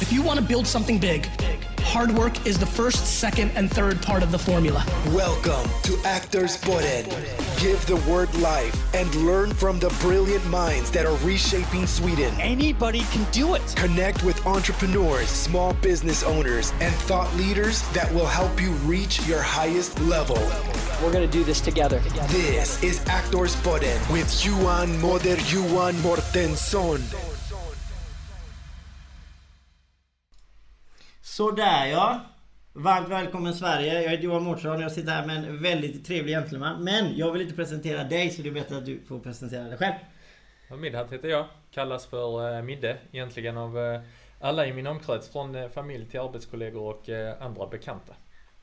If you want to build something big, hard work is the first, second, and third part of the formula. Welcome to Actors Podden. Give the word life and learn from the brilliant minds that are reshaping Sweden. Anybody can do it. Connect with entrepreneurs, small business owners, and thought leaders that will help you reach your highest level. We're going to do this together. This is Actors Podden with Johan Moder Johan Mortensson. Sådär ja. Varmt välkommen Sverige. Jag heter Johan Mårtsson. Jag sitter här med en väldigt trevlig gentleman. Men jag vill inte presentera dig så det är bättre att du får presentera dig själv. Midhat heter jag. Kallas för eh, Midde egentligen av eh, alla i min omkrets. Från eh, familj till arbetskollegor och andra bekanta.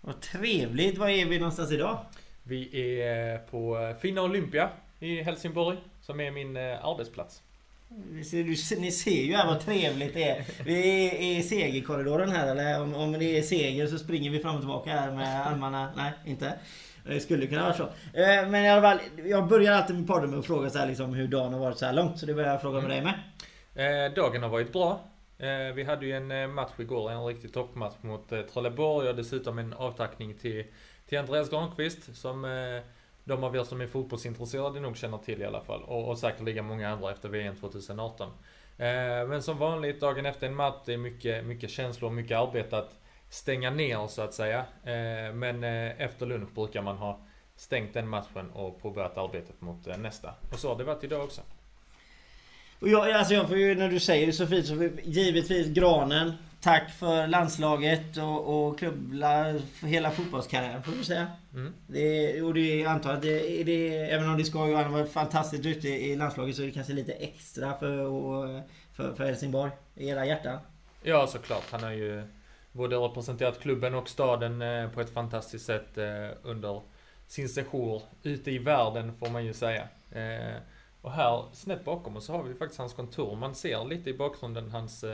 Vad trevligt. Var är vi någonstans idag? Vi är på Fina Olympia i Helsingborg. Som är min arbetsplats. Ni ser ju här vad trevligt det är. Vi är i segerkorridoren här eller? Om, om det är seger så springer vi fram och tillbaka här med armarna. Nej, inte. Det skulle kunna vara så. Eh, men i alla fall, jag börjar alltid med podden med att fråga så här, liksom, hur dagen har varit så här långt. Så det börjar jag fråga med dig med. Mm. Eh, dagen har varit bra. Eh, vi hade ju en eh, match igår, en riktig toppmatch mot eh, Trelleborg och dessutom en avtackning till, till Andreas Granqvist som eh, de av er som är fotbollsintresserade nog känner till i alla fall. Och, och säkerligen många andra efter VM 2018. Eh, men som vanligt, dagen efter en match, det är mycket, mycket känslor och mycket arbete att stänga ner så att säga. Eh, men eh, efter lunch brukar man ha stängt den matchen och påbörjat arbetet mot eh, nästa. Och så har det varit idag också. Och jag, alltså jag får ju, när du säger det så fint, så givetvis Granen. Tack för landslaget och, och klubbla hela fotbollskarriären får du säga. Mm. Det, och det antar att det, det, även om det ska ju han var fantastiskt ute i landslaget så är det kanske lite extra för, för, för Helsingborg. I era hjärtan. Ja, såklart. Han har ju både representerat klubben och staden eh, på ett fantastiskt sätt eh, under sin sejour ute i världen, får man ju säga. Eh, Och här, snett bakom oss, så har vi faktiskt hans kontor. Man ser lite i bakgrunden hans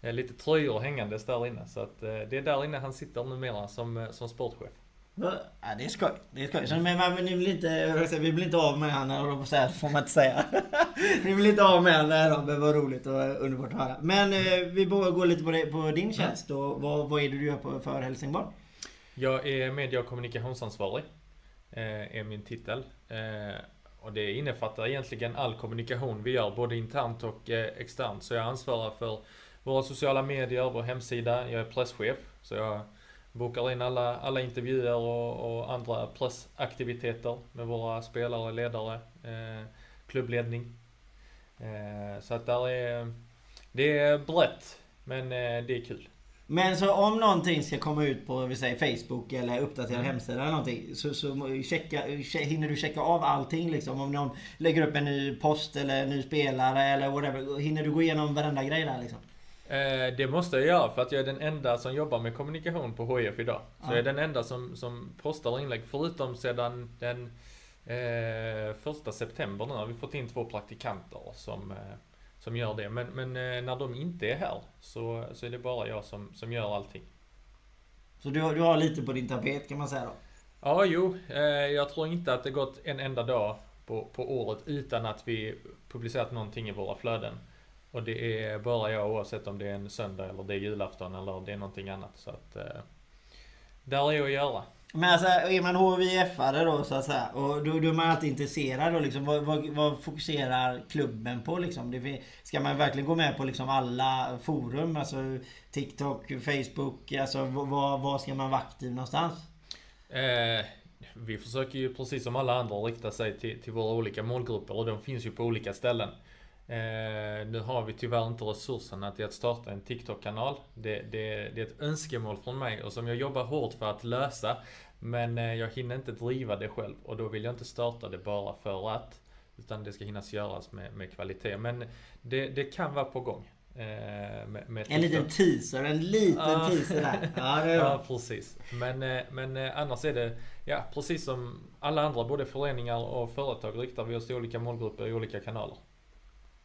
lite tröjor hängandes där inne. Så att det är där inne han sitter numera som, som sportchef. Ja, det är skoj. Det är skoj. Så, men man, vill inte, säga, vi blir inte av med han, eller på så här får man inte säga. vi vill inte av med då, men vad roligt och underbart att höra. Men eh, vi börjar gå lite på, det, på din tjänst och vad, vad är det du gör på, för Helsingborg? Jag är media och kommunikationsansvarig. Eh, är min titel. Eh, och det innefattar egentligen all kommunikation vi gör, både internt och eh, externt. Så jag ansvarar för våra sociala medier, vår hemsida. Jag är presschef. Så jag bokar in alla, alla intervjuer och, och andra pressaktiviteter med våra spelare, ledare, eh, klubbledning. Eh, så att där är, det är brett, men eh, det är kul. Men så om någonting ska komma ut på vi säger Facebook eller uppdaterad hemsida eller någonting. Så, så checka, che- hinner du checka av allting liksom? Om någon lägger upp en ny post eller en ny spelare eller whatever. Hinner du gå igenom varenda grej där liksom? Eh, det måste jag göra för att jag är den enda som jobbar med kommunikation på HIF idag. Så Ja. jag är den enda som, som postar inlägg förutom sedan den eh, första september nu har vi fått in två praktikanter som, eh, som gör det. Men, men eh, när de inte är här så, så är det bara jag som, som gör allting. Så du, har- du har lite på din tapet kan man säga då? Ja, jo. Eh, jag tror inte att det gått en enda dag på, på året utan att vi publicerat någonting i våra flöden. Och det är bara jag oavsett om det är en söndag eller det är julafton eller det är någonting annat. Så att eh, där är att göra. Men alltså är man HVF-are då så att säga och då, då är man alltid intresserad då liksom. Vad, vad, vad fokuserar klubben på liksom? Det, ska man verkligen gå med på liksom alla forum? Alltså TikTok, Facebook, alltså vad, vad ska man vara aktiv någonstans? Eh, vi försöker ju precis som alla andra rikta sig till, till våra olika målgrupper och de finns ju på olika ställen. Eh, nu har vi tyvärr inte resurserna till att starta en TikTok-kanal. Det, det, det är ett önskemål från mig och som jag jobbar hårt för att lösa. Men eh, jag hinner inte driva det själv och då vill jag inte starta det bara för att. Utan det ska hinnas göras med, med kvalitet. Men det, det kan vara på gång. Eh, med, med En liten teaser, en liten Ja. teaser där. Ja, det Ja, precis. Men, eh, men eh, annars är det, ja, precis som alla andra, både föreningar och företag, riktar vi oss till olika målgrupper i olika kanaler.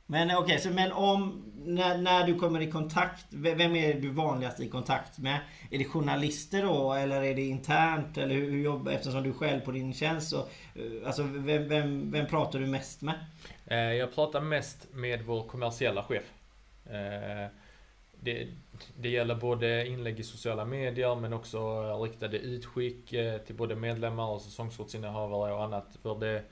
Men okej, så men om när, när du kommer i kontakt, vem är du vanligast i kontakt med? Är det journalister då eller är det internt? Eller hur, hur jobbar, eftersom du är själv på din tjänst så, eh, Alltså vem, vem, vem pratar du mest med? Eh, jag pratar mest med vår kommersiella chef. Eh, det, det gäller både inlägg i sociala medier men också riktade utskick till både medlemmar och säsongskortsinnehavare och annat. För det,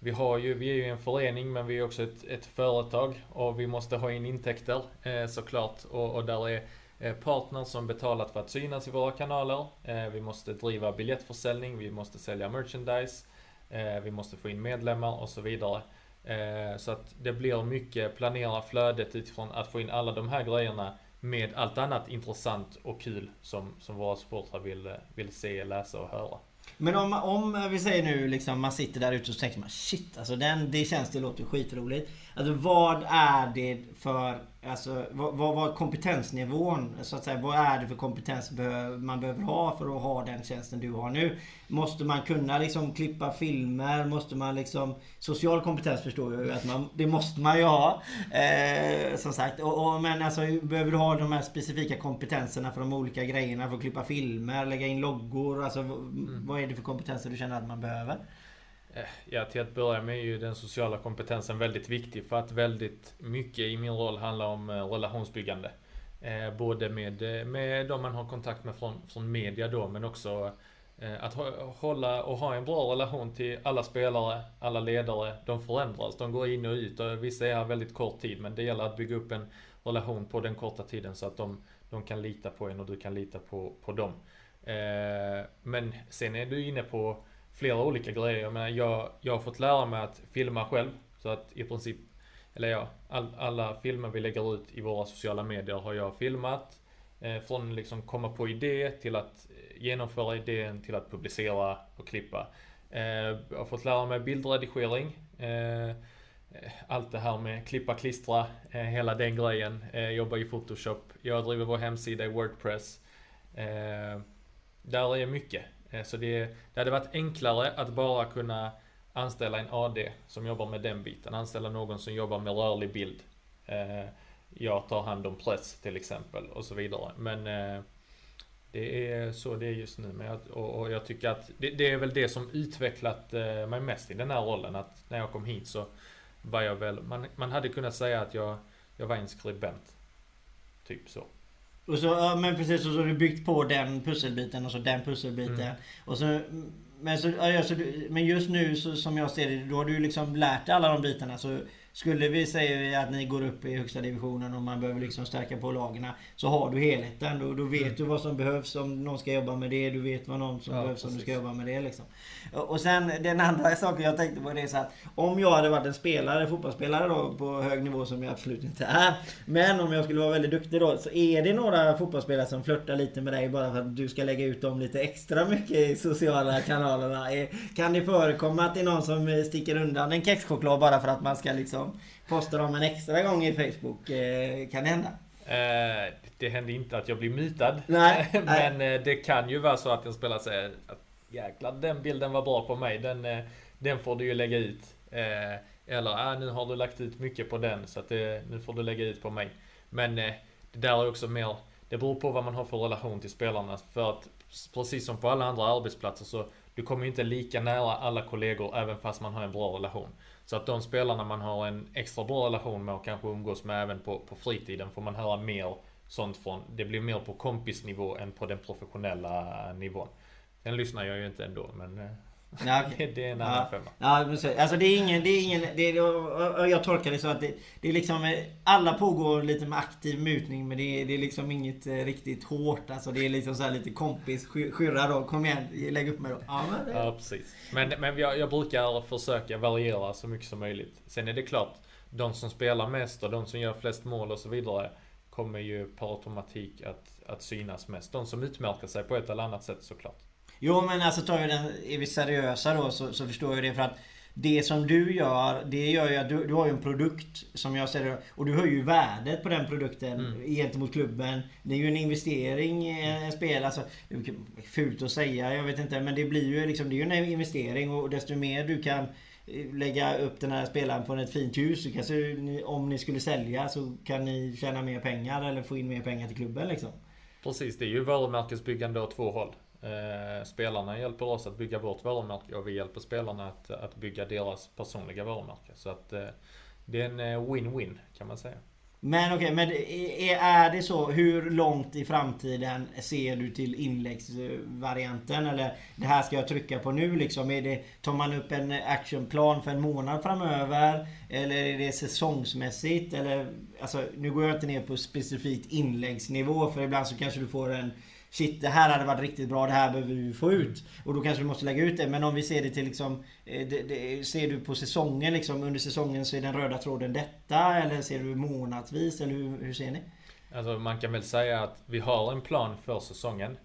vi, har ju, vi är ju en förening men vi är också ett, ett företag och vi måste ha in intäkter eh, såklart. Och, och där är eh, partners som betalat för att synas i våra kanaler. Eh, vi måste driva biljettförsäljning, vi måste sälja merchandise, eh, vi måste få in medlemmar och så vidare. Eh, så att det blir mycket planera flödet utifrån att få in alla de här grejerna med allt annat intressant och kul som, som våra supportrar vill, vill se, läsa och höra. Men om, om vi säger nu liksom man sitter där ute och så tänker man shit alltså den, det känns, det låter skitroligt. Alltså vad är det för Alltså vad, vad, vad kompetensnivån så att säga. Vad är det för kompetens man behöver ha för att ha den tjänsten du har nu? Måste man kunna liksom klippa filmer? Måste man liksom... Social kompetens förstår jag ju att man... Det måste man ju ha. Eh, som sagt. Och, och, men alltså behöver du ha de här specifika kompetenserna för de olika grejerna? För att klippa filmer, lägga in loggor. Alltså mm. vad är det för kompetenser du känner att man behöver? Eh, ja, till att börja med är ju den sociala kompetensen väldigt viktig för att väldigt mycket i min roll handlar om eh, relationsbyggande. Eh, både med, med de man har kontakt med från, från media då men också att hålla och ha en bra relation till alla spelare, alla ledare. De förändras, de går in och ut och vissa är här väldigt kort tid men det gäller att bygga upp en relation på den korta tiden så att de, de kan lita på en och du kan lita på, på dem. Men sen är du inne på flera olika grejer. Jag menar, jag, jag har fått lära mig att filma själv. Så att i princip, eller ja, all, alla filmer vi lägger ut i våra sociala medier har jag filmat. Eh, från liksom komma på idé till att eh, genomföra idén till att publicera och klippa. Eh, jag har fått lära mig bildredigering. Eh, allt det här med klippa, klistra, eh, hela den grejen. Eh, jobbar i Photoshop. Jag driver vår hemsida i Wordpress. Eh, där är mycket. Eh, så det, det hade varit enklare att bara kunna anställa en AD som jobbar med den biten. Anställa någon som jobbar med rörlig bild. Eh, jag tar hand om press till exempel och så vidare. Men eh, det är så det är just nu. Men jag, och, och jag tycker att det, det, är väl det som utvecklat mig mest i den här rollen. Att när jag kom hit så var jag väl, man, man hade kunnat säga att jag, jag var en skribent. Typ så. Och så, ja, men precis, och så har du byggt på den pusselbiten och så den pusselbiten. Mm. Och så, men, så, ja, så, men just nu så, som jag ser det, då har du liksom lärt dig alla de bitarna. Så skulle vi säga att ni går upp i högsta divisionen och man behöver liksom stärka på lagen Så har du helheten. Då, då vet mm. du vad som behövs om någon ska jobba med det. Du vet vad någon som ja, behövs om du ska jobba med det. Liksom. Och sen den andra saken jag tänkte på det är så att om jag hade varit en spelare, fotbollsspelare då på hög nivå som jag absolut inte är. Men om jag skulle vara väldigt duktig då. Så är det några fotbollsspelare som flörtar lite med dig bara för att du ska lägga ut dem lite extra mycket i sociala kanalerna? Kan det förekomma att det är någon som sticker undan en kexchoklad bara för att man ska liksom Postar de en extra gång i Facebook? Eh, kan det hända? Eh, det händer inte att jag blir mutad. Nej, Men nej. Eh, det kan ju vara så att en spelare säger att jäklar den bilden var bra på mig. Den, den får du ju lägga ut. Eller ah, nu har du lagt ut mycket på den så att det, nu får du lägga ut på mig. Men det där är också mer Det beror på vad man har för relation till spelarna. För att precis som på alla andra arbetsplatser så du kommer inte lika nära alla kollegor även fast man har en bra relation. Så att de spelarna man har en extra bra relation med och kanske umgås med även på, på fritiden får man höra mer sånt från. Det blir mer på kompisnivå än på den professionella nivån. Sen lyssnar jag ju inte ändå men eh, Ja, okay. det är en annan ja. femma. Ja, alltså det är ingen... Det är ingen det är, jag tolkar det så att det, det är liksom... Alla pågår lite med aktiv mutning men det är, det är liksom inget eh, riktigt hårt. Alltså det är liksom så lite kompis. Skyrra då. Kom igen, lägg upp mig då. Ja, men, det... ja precis. Men, men jag, jag brukar försöka variera så mycket som möjligt. Sen är det klart, de som spelar mest och de som gör flest mål och så vidare kommer ju per automatik att, att synas mest. De som utmärker sig på ett eller annat sätt såklart. Jo men alltså tar vi den, är vi seriösa då så, så förstår jag det för att det som du gör, det gör ju att du, du har ju en produkt som jag ser det. Och du höjer ju värdet på den produkten mm. gentemot klubben. Det är ju en investering i en spel. Alltså, fult att säga, jag vet inte. Men det blir ju liksom, det är ju en investering och desto mer du kan lägga upp den här spelaren på ett fint hus. Så kanske om ni skulle sälja så kan ni tjäna mer pengar eller få in mer pengar till klubben liksom. Precis, det är ju varumärkesbyggande åt två håll. Eh, spelarna hjälper oss att bygga vårt varumärke och vi hjälper spelarna att, att bygga deras personliga varumärke. Så att eh, det är en eh, win-win kan man säga. Men okej, men är, är det så? Hur långt i framtiden ser du till inläggsvarianten? Eller det här ska jag trycka på nu liksom? Är det, tar man upp en actionplan för en månad framöver? Eller är det säsongsmässigt? Eller, alltså, nu går jag inte ner på specifikt inläggsnivå för ibland så kanske du får en Shit, det här hade varit riktigt bra, det här behöver vi få ut. Och då kanske vi måste lägga ut det. Men om vi ser det till liksom... Eh, det, det, ser du på säsongen liksom, under säsongen så är den röda tråden detta? Eller ser du månadsvis? Eller hur, hur ser ni? Alltså man kan väl säga att vi har en plan för säsongen.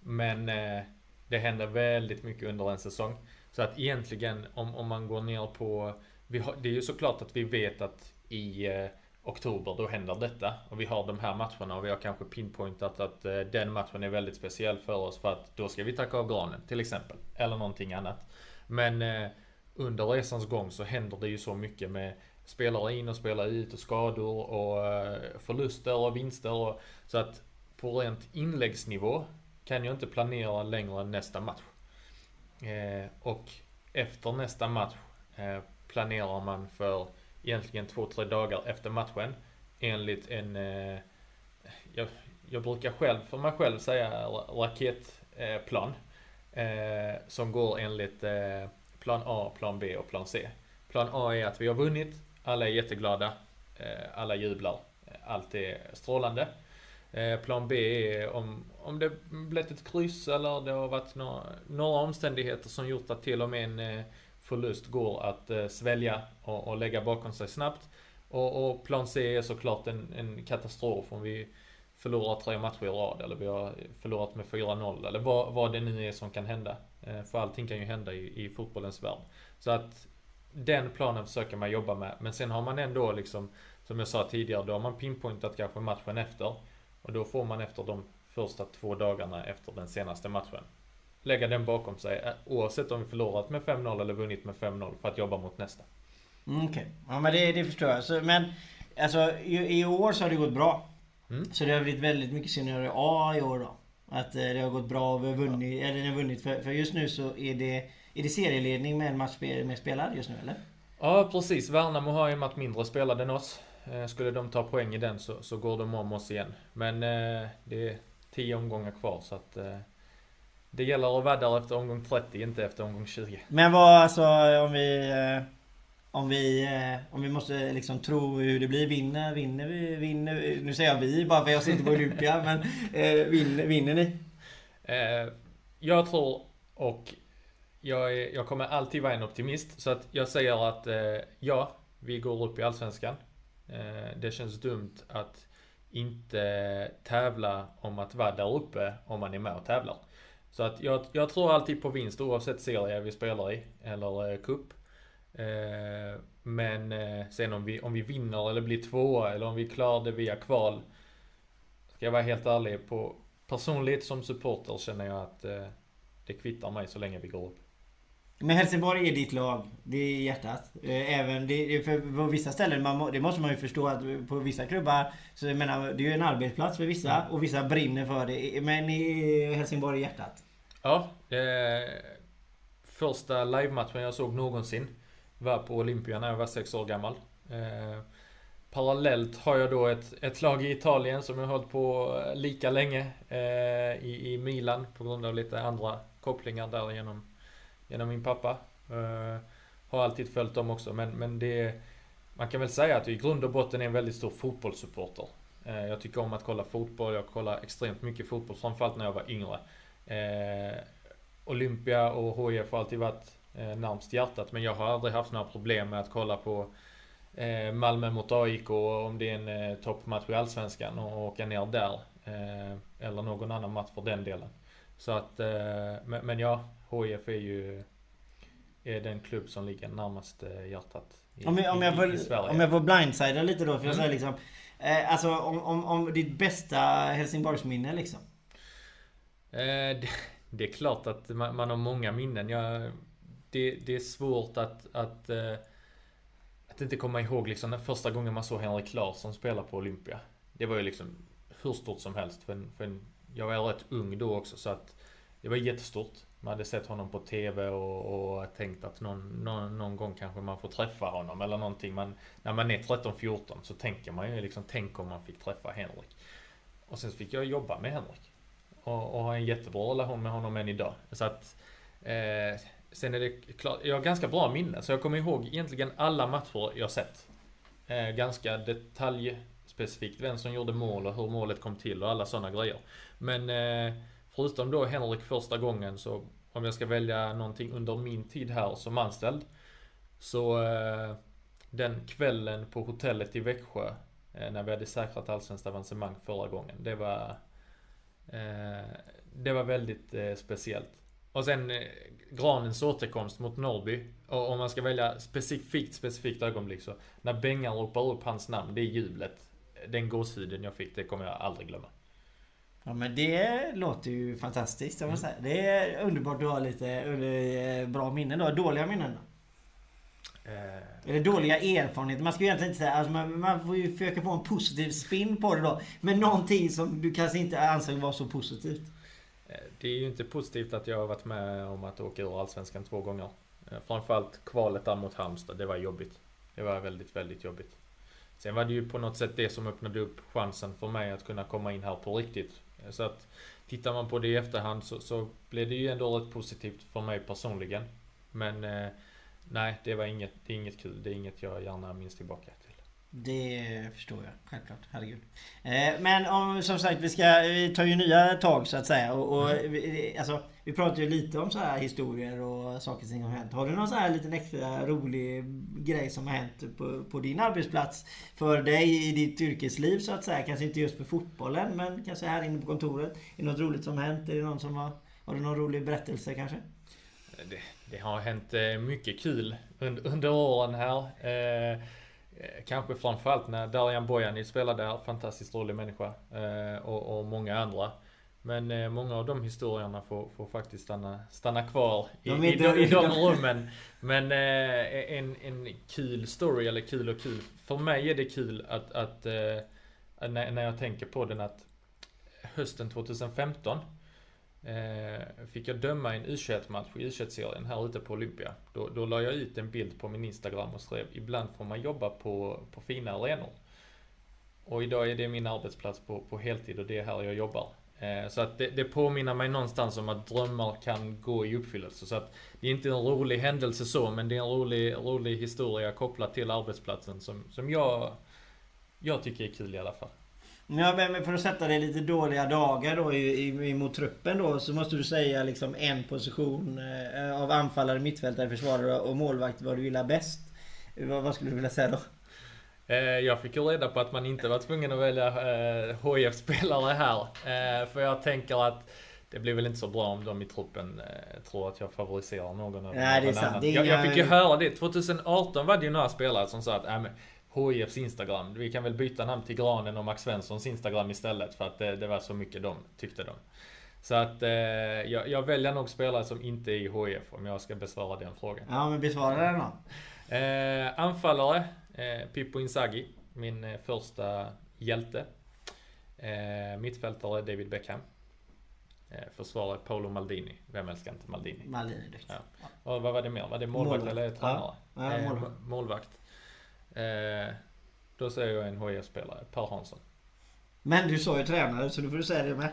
Men eh, det händer väldigt mycket under en säsong. Så att egentligen om, om man går ner på... Vi har, det är ju såklart att vi vet att i eh, oktober då händer detta. Och vi har de här matcherna och vi har kanske pinpointat att eh, den matchen är väldigt speciell för oss för att då ska vi tacka av granen till exempel. Eller någonting annat. Men eh, under resans gång så händer det ju så mycket med spelare in och spelare ut och skador och eh, förluster och vinster. Och, så att på rent inläggsnivå kan jag inte planera längre än nästa match. Eh, och efter nästa match eh, planerar man för egentligen två, tre dagar efter matchen. Enligt en, eh, jag, jag brukar själv för mig själv säga raketplan. Eh, som går enligt eh, plan A, plan B och plan C. Plan A är att vi har vunnit, alla är jätteglada, eh, alla jublar, eh, allt är strålande. Eh, plan B är om, om det blivit ett kryss eller det har varit några, några omständigheter som gjort att till och med en eh, förlust går att eh, svälja och, och lägga bakom sig snabbt. Och, och plan C är såklart en, en katastrof om vi förlorar tre matcher i rad eller vi har förlorat med 4-0 eller vad, vad det nu är som kan hända. Eh, för allting kan ju hända i, i fotbollens värld. Så att den planen försöker man jobba med. Men sen har man ändå liksom, som jag sa tidigare, då har man pinpointat kanske matchen efter. Och då får man efter de första två dagarna efter den senaste matchen lägga den bakom sig. eh, Oavsett om vi förlorat med 5-0 eller vunnit med 5-0 för att jobba mot nästa. Mm, Okej, ja men det, det förstår jag. Så, men alltså i, i år så har det gått bra. Mm. Så det har blivit väldigt mycket senior A i år då. Att eh, det har gått bra och vi har vunnit, eller ni har vunnit. För, för just nu så är det, är det serieledning med en match med spelad just nu eller? Ja precis, Värnamo har en match mindre spelad än oss. Eh, Skulle de ta poäng i den så, så går de om oss igen. Men eh, det är 10 omgångar kvar så att eh, det gäller att vara där efter omgång 30, inte efter omgång 20. Men vad alltså om vi... eh, Om vi, eh, om vi måste liksom tro hur det blir. Vinner, vinner vi? Vinner, nu säger jag vi bara för jag sitter på Olympia. men eh, vinner, vinner ni? Eh, jag tror och jag, är, jag kommer alltid vara en optimist. Så att jag säger att eh, ja, vi går upp i Allsvenskan. Eh, det känns dumt att inte tävla om att vara där uppe om man är med och tävlar. Så att jag, jag tror alltid på vinst oavsett serie vi spelar i eller eh, cup. Eh, men eh, sen om vi, om vi vinner eller blir tvåa eller om vi klarar det via kval. Ska jag vara helt ärlig på personligt som supporter känner jag att eh, det kvittar mig så länge vi går upp. Men Helsingborg är ditt lag. Det är hjärtat. Eh, Även det, för på vissa ställen, man, det måste man ju förstå att på vissa klubbar Så jag menar, det är ju en arbetsplats för vissa och vissa brinner för det. Men i Helsingborg är hjärtat. Ja, eh, första livematchen jag såg någonsin var på Olympia när jag var sex år gammal. Eh, parallellt har jag då ett, ett lag i Italien som jag har hållit på lika länge eh, i, i Milan på grund av lite andra kopplingar där genom, genom min pappa. Eh, har alltid följt dem också men, men det man kan väl säga att jag i grund och botten är en väldigt stor fotbollssupporter. Eh, jag tycker om att kolla fotboll, jag kollar extremt mycket fotboll, framförallt när jag var yngre. Eh, Olympia och HIF har alltid varit närmst hjärtat men jag har aldrig haft några problem med att kolla på Malmö mot AIK om det är en toppmatch i Allsvenskan och åka ner där. Eller någon annan match för den delen. Så att, men ja, HIF är ju är den klubb som ligger närmast eh, hjärtat i, Om jag, om jag, i, i får, Sverige. om jag får blindsida lite då, för jag Mm. säger liksom eh, Alltså om, om, om ditt bästa Helsingborgsminne liksom. Eh, det, det är klart att man, man har många minnen. Jag, det, det är svårt att, att, eh, att inte komma ihåg liksom den första gången man såg Henrik Larsson spela på Olympia. Det var ju liksom hur stort som helst. För, en- för en, jag var rätt ung då också så att det var jättestort. Man hade sett honom på TV och, och tänkt att någon, någon, någon, gång kanske man får träffa honom eller någonting. Man, när man är 13-14 så tänker man ju liksom, tänk om man fick träffa Henrik. Och sen så fick jag jobba med Henrik. Och, och ha en jättebra relation med honom än idag. Så att eh, Sen är det klart, jag har ganska bra minne så jag kommer ihåg egentligen alla matcher jag sett. Eh, ganska detaljspecifikt vem som gjorde mål och hur målet kom till och alla sådana grejer. Men eh, förutom då Henrik första gången så om jag ska välja någonting under min tid här som anställd. Så eh, den kvällen på hotellet i Växjö eh, när vi hade säkrat allsvenskt avancemang förra gången. Det var eh, Det var väldigt eh, speciellt. Och sen eh, Granens återkomst mot Norrby. Och om man ska välja specifikt, specifikt ögonblick så. När Bengan ropar upp hans namn, det är jublet. Den gåshuden jag fick, det kommer jag aldrig glömma. Ja men det låter ju fantastiskt, säga. Det är underbart att ha lite eh, bra minnen då. Dåliga minnen då? Eh, Eller dåliga erfarenheter. Man ska ju egentligen inte säga... Alltså man, man får ju försöka få en positiv spin på det då. Men någonting som du kanske inte anser vara så positivt. eh, det är ju inte positivt att jag har varit med om att åka ur Allsvenskan två gånger. Eh, Framförallt kvalet där mot Halmstad, det var jobbigt. Det var väldigt, väldigt jobbigt. Sen var det ju på något sätt det som öppnade upp chansen för mig att kunna komma in här på riktigt. Eh, så att tittar man på det i efterhand så, så blev det ju ändå rätt positivt för mig personligen. Men eh, nej, det var inget, det är inget kul. Det är inget jag gärna minns tillbaka till. Det förstår jag, självklart. Herregud. Eh, men om, som sagt, vi, ska, vi tar ju nya tag så att säga. Och, och vi, alltså, vi pratar ju lite om så här historier och saker som har hänt. Har du någon så här liten extra rolig grej som har hänt på, på din arbetsplats? För dig i ditt yrkesliv så att säga. Kanske inte just för fotbollen men kanske här inne på kontoret. Är det något roligt som har hänt? Är det någon som har... Har du någon rolig berättelse kanske? Det, det har hänt eh, mycket kul under, under åren här. Eh, eh, kanske framförallt när Darijan Bojanic spelade där, fantastiskt rolig människa. Eh, och, och många andra. Men eh, många av de historierna får, får faktiskt stanna, stanna kvar i, De i, de, i de rummen. Men eh, en, en kul story, eller kul och kul. För mig är det kul att, att eh, när jag tänker på den att hösten 2015 Eh, fick jag döma en U21-match i U21-serien här ute på Olympia. Då, då la jag ut en bild på min Instagram och skrev ibland får man jobba på, på fina arenor. Och idag är det min arbetsplats på, på heltid och det är här jag jobbar. Eh, så att det, det påminner mig någonstans om att drömmar kan gå i uppfyllelse. Så att det är inte en rolig händelse så, men det är en rolig, rolig historia kopplat till arbetsplatsen som, som jag, jag tycker är kul i alla fall. Ja, men för att sätta dig lite dåliga dagar då mot truppen då så måste du säga liksom en position eh, av anfallare, mittfältare, försvarare och målvakt vad du gillar bäst. Vad, skulle du vilja säga då? Eh, Jag fick ju reda på att man inte var tvungen att välja HIF-spelare här. Eh, För jag tänker att det blir väl inte så bra om de i truppen eh, tror att jag favoriserar någon över Nej, det är sant. annan. Det är jag, jag fick ju höra det. 2018 var det ju några spelare som sa att äh, men, HIFs Instagram, vi kan väl byta namn till Granen och Max Svenssons Instagram istället för att det, det var så mycket de tyckte de. Så att eh, jag, jag väljer nog spelare som inte är i HIF om jag ska besvara den frågan. Ja men besvara den då. Eh, anfallare, eh, Pippo Inzaghi, min eh, första hjälte. Eh, mittfältare David Beckham. Eh, försvarare Paolo Maldini. Vem älskar inte Maldini? Malin är duktig. Ja. Och vad var det mer? Var det målvakt, Målvakt. eller tränare? Ja, ja, Eh, målvakt. må- målvakt. Eh, då säger jag en HIF-spelare, Per Hansson. Men du sa ju tränare så nu får du säga det med.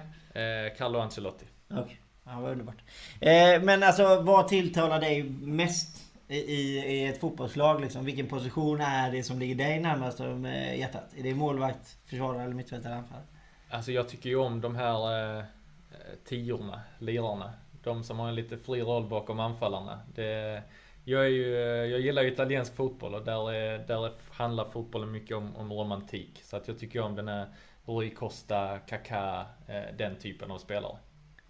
Eh, Carlo Ancelotti. Okej. Ja vad underbart. Eh, men alltså vad tilltalar dig mest i, i, i ett fotbollslag liksom? Vilken position är det som ligger dig närmast om eh, hjärtat? Är det målvakt, försvarare eller mittfältare anfallare? Alltså jag tycker ju om de här eh, tiorna, lirarna. De som har en lite fri roll bakom anfallarna. Det, jag, är ju, jag gillar ju italiensk fotboll och där, är, där handlar fotbollen mycket om, om romantik. Så att jag tycker om den här Rui Costa, Kaká, eh, den typen av spelare.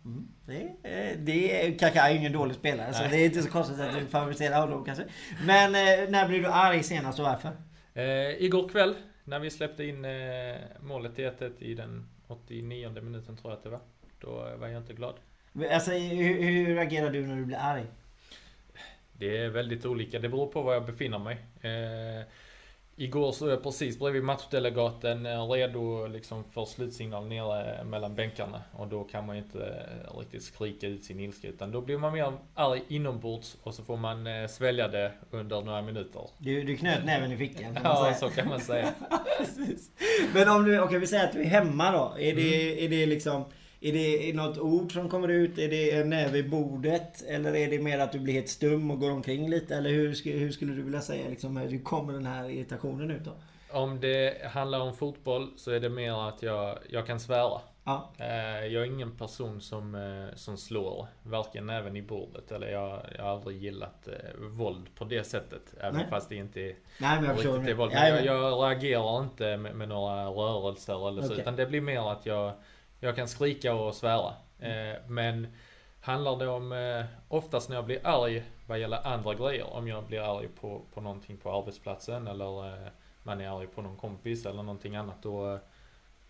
Mm. Det, eh, det är, Kaká är ju ingen dålig spelare så det är inte så konstigt att du favoriserar honom kanske. Men eh, när blev du arg senast och varför? Eh, igår kväll när vi släppte in eh, målet till 1 i den 89 minuten tror jag att det var. Då var jag inte glad. Alltså hur, hur agerar du när du blir arg? Det är väldigt olika. Det beror på var jag befinner mig. Eh, Igår så är jag precis bredvid matchdelegaten eh, redo liksom för slutsignal nere mellan bänkarna. Och då kan man ju inte eh, riktigt skrika ut sin ilska utan då blir man mer arg inombords och så får man eh, svälja det under några minuter. Du, du knöt näven i fickan Ja, så kan man säga. Men om du, okej vi säger att du är hemma då. Är det, Mm. är det liksom... Är det något ord som kommer ut? Är det en näve i bordet? Eller är det mer att du blir helt stum och går omkring lite? Eller hur, hur skulle du vilja säga liksom, hur kommer den här irritationen ut då? Om det handlar om fotboll så är det mer att jag, jag kan svära. Ja. Eh, Jag är ingen person som, eh, som slår, varken även i bordet eller jag, jag har aldrig gillat eh, våld på det sättet. Även Nej. fast det inte är Nej men riktigt är våld. Men jag, ja. jag reagerar inte med, med några rörelser eller så. Okej. Utan det blir mer att jag, jag kan skrika och svära. Eh, Men handlar det om, eh, oftast när jag blir arg vad gäller andra grejer. Om jag blir arg på, på någonting på arbetsplatsen eller eh, man är arg på någon kompis eller någonting annat. Då,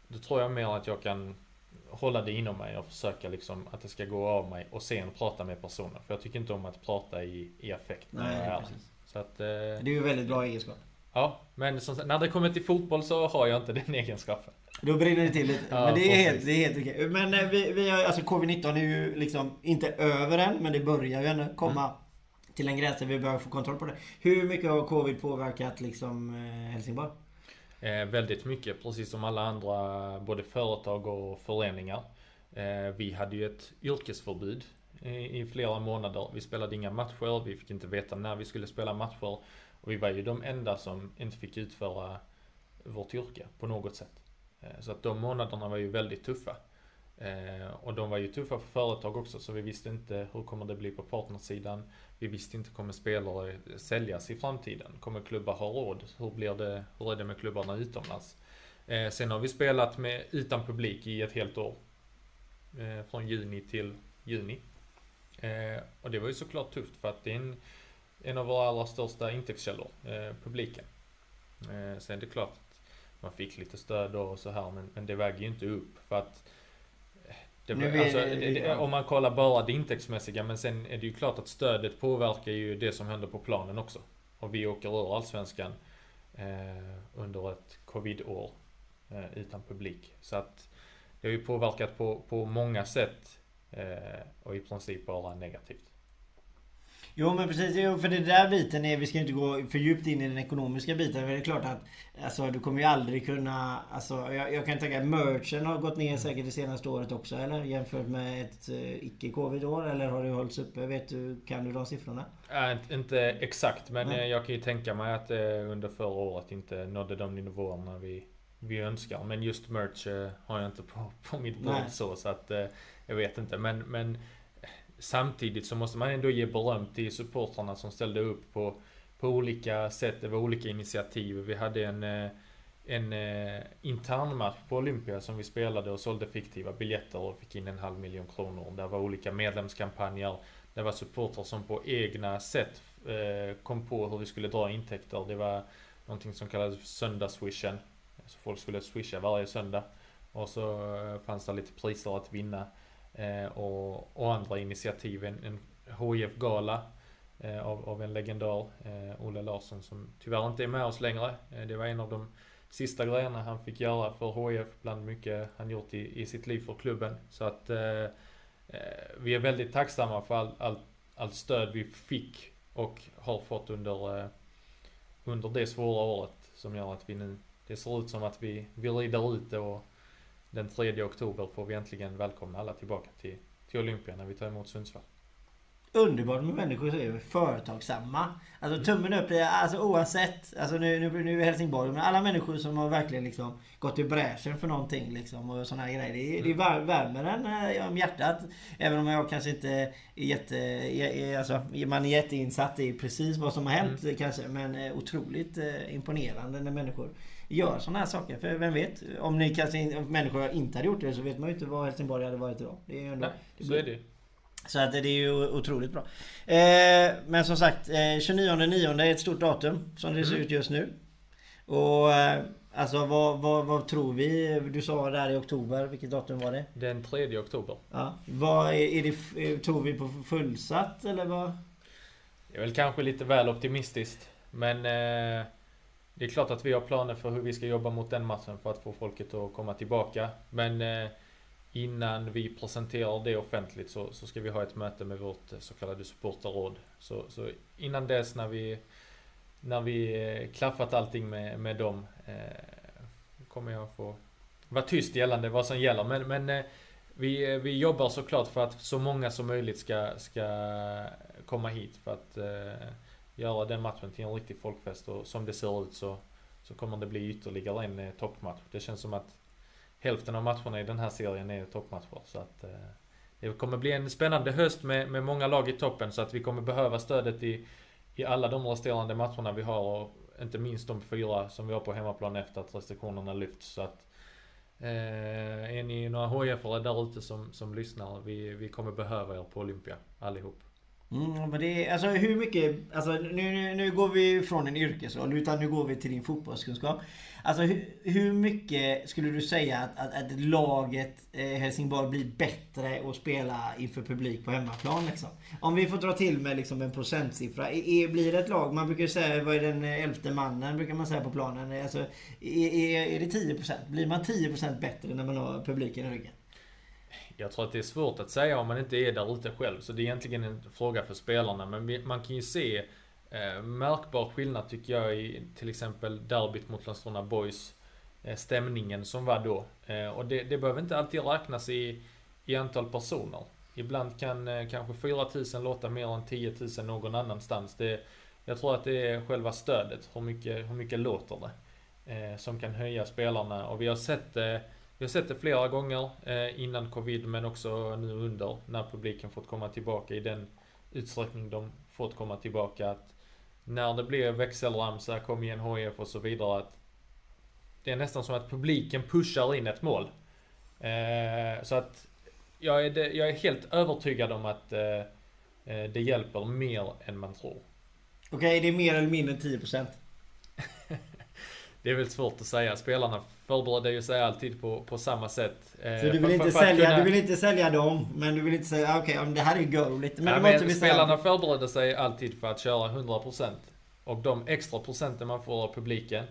då tror jag mer att jag kan hålla det inom mig och försöka liksom att det ska gå av mig och sen prata med personen. För jag tycker inte om att prata i, i affekt Nej. Så att, eh, Det är ju väldigt bra egenskap. Ja, men som, när det kommer till fotboll så har jag inte den egenskapen. Då brinner det till lite. Ja, men det är, helt, det är helt okej. Men eh, vi, vi har, alltså covid-19 är ju liksom inte över än, men det börjar ju ändå komma Mm. till en gräns där vi börjar få kontroll på det. Hur mycket har covid påverkat liksom eh, Helsingborg? Eh, väldigt mycket, precis som alla andra, både företag och föreningar. Eh, vi hade ju ett yrkesförbud i, i flera månader. Vi spelade inga matcher, vi fick inte veta när vi skulle spela matcher. Och vi var ju de enda som inte fick utföra vårt yrke på något sätt. Eh, så att de månaderna var ju väldigt tuffa. Eh, och de var ju tuffa för företag också, så vi visste inte hur kommer det bli på partnersidan. Vi visste inte kommer spelare säljas i framtiden? Kommer klubbar ha råd? Hur blir det? Hur är det med klubbarna utomlands? Eh, sen har vi spelat med, utan publik i ett helt år. Från juni till juni. Och det var ju såklart tufft för att det är en, en av våra allra största intäktskällor, eh, publiken. Eh, sen är det klart att man fick lite stöd och så här men, men det väger ju inte upp för att eh, det, alltså, det, om man kollar bara det intäktsmässiga men sen är det ju klart att stödet påverkar ju det som händer på planen också. Och vi åker ur Allsvenskan eh, under ett covid-år eh, utan publik. Så att det har ju påverkat på, på många sätt eh, och i princip bara negativt. Jo men precis, för det där biten är, vi ska inte gå för djupt in i den ekonomiska biten. För det är klart att alltså, du kommer ju aldrig kunna, alltså jag, jag kan tänka att merchen har gått ner säkert det senaste året också eller? Jämfört med ett eh, icke-covid-år eller har det hållits uppe? Vet du, kan du de siffrorna? Äh, inte- exakt men Nej. eh, jag kan ju tänka mig att eh, under förra året inte nådde de nivåerna vi, vi önskar. Men just merch har jag inte på, på mitt bord så så att jag vet inte. Men, men samtidigt så måste man ändå ge beröm till supportrarna som ställde upp på, på olika sätt. Det var olika initiativ. Vi hade en eh, en eh, internmatch på Olympia som vi spelade och sålde fiktiva biljetter och fick in en halv miljon kronor. Det var olika medlemskampanjer. Det var supportrar som på egna sätt eh, kom på hur vi skulle dra intäkter. Det var någonting som kallades söndagsswishen. Så folk skulle swisha varje söndag. Och så fanns det lite priser att vinna. Eh, och, och andra initiativ. En, en HIF-gala eh, av, av en legendar, eh, Olle Larsson, som tyvärr inte är med oss längre. Eh, det var en av de sista grejerna han fick göra för HIF, bland mycket han gjort i, i sitt liv för klubben. Så att eh, eh, vi är väldigt tacksamma för all, all, allt stöd vi fick och har fått under, eh, under det svåra året som gör att vi nu, det ser ut som att vi, vi rider ut det och den 3 oktober får vi äntligen välkomna alla tillbaka till, till Olympia när vi tar emot Sundsvall. Underbart med människor som är företagsamma. Alltså tummen upp, alltså oavsett. Alltså nu, nu, nu är Helsingborg, men alla människor som har verkligen liksom gått i bräschen för någonting liksom och såna här grejer. Det, är- det vär- värmer en eh, om hjärtat. Även om jag kanske inte är jätte... Är, alltså, man är jätteinsatt i precis vad som har hänt kanske. Men eh, otroligt eh, imponerande när människor gör såna här saker. För vem vet? Om ni kanske in, människor inte hade gjort det så vet man ju inte vad Helsingborg hade varit idag. Det är ju ändå, Nej, det så är det så att det är ju otroligt bra. Eh, men som sagt, eh, 29.9 är ett stort datum som det ser Mm. ut just nu. Och eh, alltså vad, vad, vad tror vi? Du sa där i oktober, vilket datum var det? Den 3 oktober. Ja. Vad är, är det, eh, tror vi på fullsatt eller vad? Det är väl kanske lite väl optimistiskt. Men eh, det är klart att vi har planer för hur vi ska jobba mot den matchen för att få folket att komma tillbaka. Men eh, innan vi presenterar det offentligt så, så ska vi ha ett möte med vårt eh, så kallade supporterråd. Så, så innan dess när vi, när vi eh, klaffat allting med, med dem eh, kommer jag få vara tyst gällande vad som gäller. Men, men eh, vi, eh, vi jobbar såklart för att så många som möjligt ska, ska komma hit för att eh, göra den matchen till en riktig folkfest. Och som det ser ut så, så kommer det bli ytterligare en eh, toppmatch. Det känns som att hälften av matcherna i den här serien är toppmatcher. Så att eh, det kommer bli en spännande höst med, med många lag i toppen så att vi kommer behöva stödet i, i alla de resterande matcherna vi har. Och inte minst de fyra som vi har på hemmaplan efter att restriktionerna lyfts. Så att Eh, är ni några HIF-are där ute som, som lyssnar? Vi, vi kommer behöva er på Olympia allihop. Mm, men det, alltså hur mycket, alltså nu, nu, nu går vi från en yrkesroll utan nu går vi till din fotbollskunskap. Alltså hur, hur mycket skulle du säga att, att, att laget eh, Helsingborg blir bättre att spela inför publik på hemmaplan liksom? Om vi får dra till med liksom en procentsiffra. Är, blir det ett lag, man brukar säga vad är den eh, elfte mannen brukar man säga på planen. Alltså, är, är, är det 10%? Blir man 10% bättre när man har publiken i ryggen? Jag tror att det är svårt att säga om man inte är där ute själv. Så det är egentligen en fråga för spelarna. Men man kan ju se eh, märkbar skillnad tycker jag i till exempel derbyt mot Landskrona Boys. Eh, stämningen som var då. Eh, och det, det behöver inte alltid räknas i, i antal personer. Ibland kan eh, kanske 4000 låta mer än 10 000 någon annanstans. Det, jag tror att det är själva stödet. Hur mycket, hur mycket låter det? Eh, som kan höja spelarna. Och vi har sett det jag har sett det flera gånger eh, innan covid men också nu under när publiken fått komma tillbaka i den utsträckning de fått komma tillbaka. Att när det blir växelramsa, kom igen HIF och så vidare. Att det är nästan som att publiken pushar in ett mål. Eh, så att jag är, jag är helt övertygad om att eh, eh, det hjälper mer än man tror. Okej, okay, det är mer eller mindre än 10%? Det är väl svårt att säga. Spelarna förbereder ju sig alltid på, på samma sätt. Eh, så du vill, inte för, sälja, kunna... du vill inte sälja dem, men du vill inte säga okej, okay, det här är go lite. Men, ja, men spelarna säga... förbereder sig alltid för att köra 100%. Och de extra procenten man får av publiken,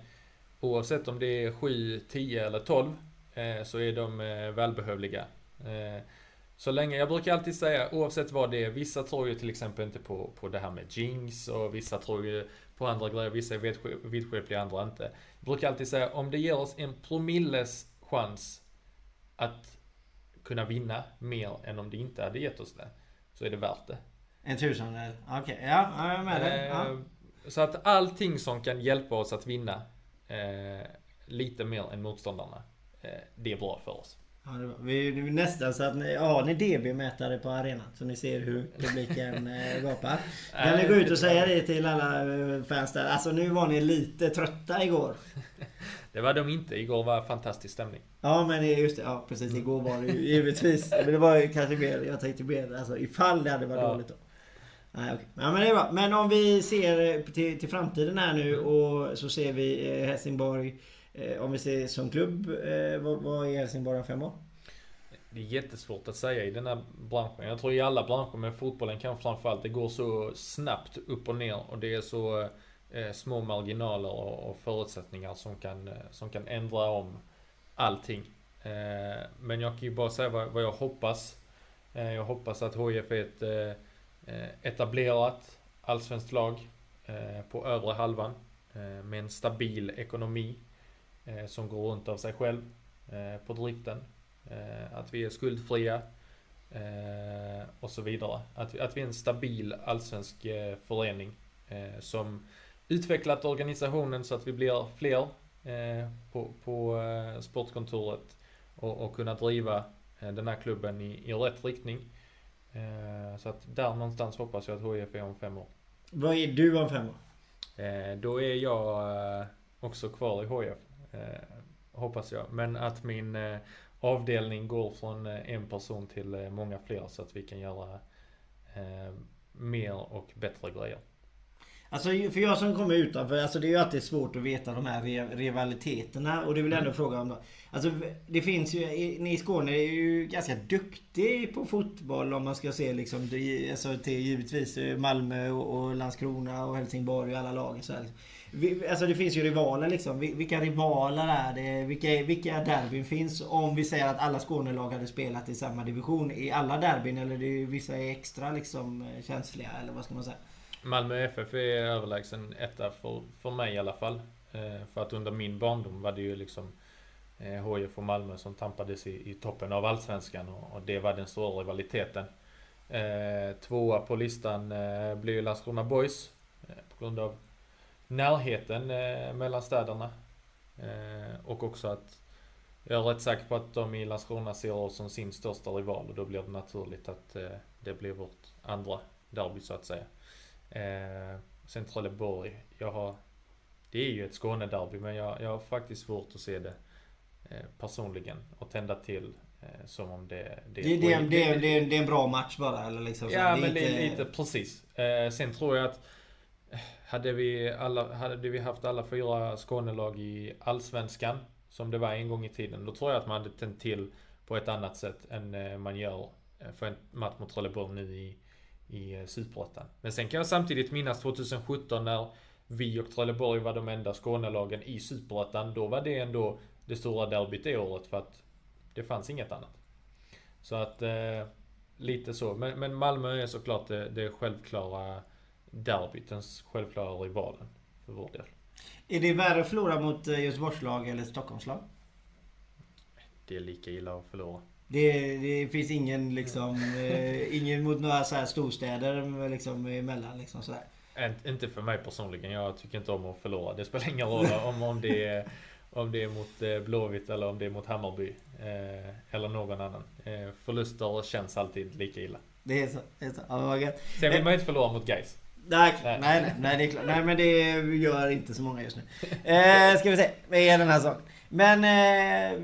oavsett om det är 7, 10 eller 12, eh, så är de eh, välbehövliga. Eh, så länge, jag brukar alltid säga oavsett vad det är, vissa tror ju till exempel inte på, på det här med jinx och vissa tror ju på andra grejer, vissa är vidskepliga, andra inte. Jag brukar alltid säga om det ger oss en promilles chans att kunna vinna mer än om det inte hade gett oss det, så är det värt det. En tusendel? Okej, okay. ja, jag är med dig. Ja. Eh, så att allting som kan hjälpa oss att vinna eh, lite mer än motståndarna, eh, det är bra för oss. Ja, det var, vi, det nästan så att ni, har ni DB-mätare på arenan så ni ser hur publiken äh, gapar. Kan ni gå ut och säga det till alla eh, fans där? Alltså nu var ni lite trötta igår. Det var de inte. Igår var fantastisk stämning. Ja men just det. Ja precis. Igår var det ju givetvis. Men det var ju kanske mer. Jag tänkte mer alltså ifall det hade varit ja. dåligt då. Nej, okay. ja, men det är bra. Men om vi ser till, till framtiden här nu och så ser vi eh, Helsingborg Eh, Eh, om vi ser som klubb, eh, vad, vad är Helsingborg om fem år? Det är jättesvårt att säga i den här branschen. Jag tror i alla branscher, men fotbollen kanske framförallt. Det går så snabbt upp och ner och det är så eh, små marginaler och, och, förutsättningar som kan, eh, som kan ändra om allting. Eh, men jag kan ju bara säga vad, vad jag hoppas. Eh, jag hoppas att HIF är ett eh, etablerat allsvenskt lag på övre halvan med en stabil ekonomi som går runt av sig själv eh, på driften. Eh, att vi är skuldfria eh, och så vidare. Att, att vi är en stabil allsvensk eh, förening som utvecklat organisationen så att vi blir fler på, på sportkontoret och, och kunna driva den här klubben i, i rätt riktning. Så att där någonstans hoppas jag att HIF är om fem år. Vad är du om fem år? Då är jag också kvar i HIF. Eh, hoppas jag. Men att min eh, avdelning går från eh, en person till många fler så att vi kan göra mer och bättre grejer. Alltså för jag som kommer utanför, alltså det är ju alltid svårt att veta de här rivaliteterna och det vill jag ändå mm. fråga om då. Alltså det finns ju, ni i Skåne är ju ganska duktig på fotboll om man ska se liksom, alltså till givetvis Malmö och, Landskrona och Helsingborg och alla lagen så här. Liksom vi, alltså det finns ju rivaler liksom. Vilka rivaler är det? Vilka, vilka derbyn finns? Om vi säger att alla Skånelag hade spelat i samma division. I alla derbyn eller det är, vissa är extra liksom eh, känsliga eller vad ska man säga? Malmö FF är överlägsen etta för, för mig i alla fall. Eh, för att under min barndom var det ju liksom eh, HIF och Malmö som tampades i, i toppen av Allsvenskan och, och det var den stora rivaliteten. Eh, tvåa på listan eh, blir ju Landskrona Boys eh, på grund av närheten eh, mellan städerna. Eh, och också att jag är rätt säker på att de i Landskrona ser oss som sin största rival och då blir det naturligt att eh, det blir vårt andra derby så att säga. Eh, sen Trelleborg, jag har... Det är ju ett Skånederby men jag, jag har faktiskt svårt att se det personligen och tända till som om det... Det, det, det, det, det, det, är en bra match bara eller liksom? Ja men inte- det är lite precis. Sen tror jag att hade vi, alla, hade vi haft alla fyra Skånelag i Allsvenskan som det var en gång i tiden. Då tror jag att man hade tänt till på ett annat sätt än eh, man gör eh, för en match mot Trelleborg nu i, i eh, Superettan. Men sen kan jag samtidigt minnas 2017 när vi och Trelleborg var de enda Skånelagen i Superettan. Då var det ändå det stora derbyt det året för att det fanns inget annat. Så att eh, lite så. Men, men Malmö är såklart det, det självklara derbyt. Den självklara rivalen för vår del. Är det värre att förlora mot eh, Göteborgslag eller Stockholmslag? Det är lika illa att förlora. Det, det finns ingen liksom, eh, ingen mot några så här storstäder liksom emellan liksom sådär. Inte för mig personligen. Jag tycker inte om att förlora. Det spelar ingen roll om, om, det, är, om det är mot eh, Blåvitt eller om det är mot Hammarby. Eh, eller någon annan. Eh, förluster känns alltid lika illa. Det är så. Det är så. Ja. Sen vill man ju inte förlora mot Gais. Nej, Nej. nej, nej, det är klart. Nej, men det gör inte så många just nu. Eh, ska vi se, vad är den här saken? Men eh,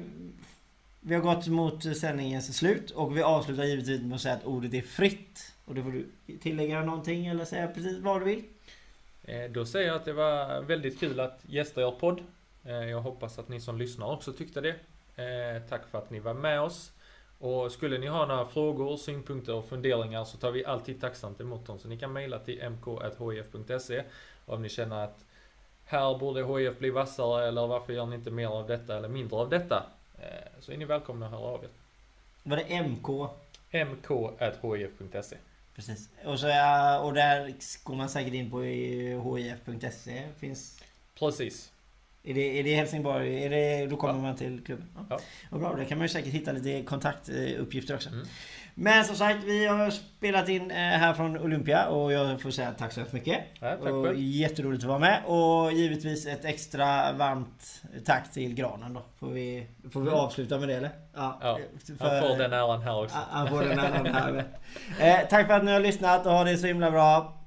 vi har gått mot sändningens slut och vi avslutar givetvis med att säga att ordet är fritt. Och då får du tillägga någonting eller säga precis vad du vill. Eh, Då säger jag att det var väldigt kul att gästa er podd. Eh, Jag hoppas att ni som lyssnar också tyckte det. Eh, Tack för att ni var med oss. Och skulle ni ha några frågor, synpunkter och funderingar så tar vi alltid tacksamt emot dem. Så ni kan mejla till mk.hif.se om ni känner att här borde HIF bli vassare eller varför gör ni inte mer av detta eller mindre av detta? Eh, Så är ni välkomna att höra av er. Var det MK? mk.hif.se Precis. Och, så, och där går man säkert in på i hif.se. Finns... Precis. Är det, är det Helsingborg? Är det, då kommer man till klubben? Ja. Ja. Vad bra, där kan man ju säkert hitta lite kontaktuppgifter också. Mm. Men som sagt, vi har spelat in eh, här från Olympia och jag får säga tack så hemskt mycket. Ja, tack och jätteroligt att vara med. Och givetvis ett extra varmt tack till Granen då. Får vi, får vi avsluta med det eller? Ja, för- han får den äran här också. Ja, Han får den äran här med. eh, Tack för att ni har lyssnat och ha det så himla bra.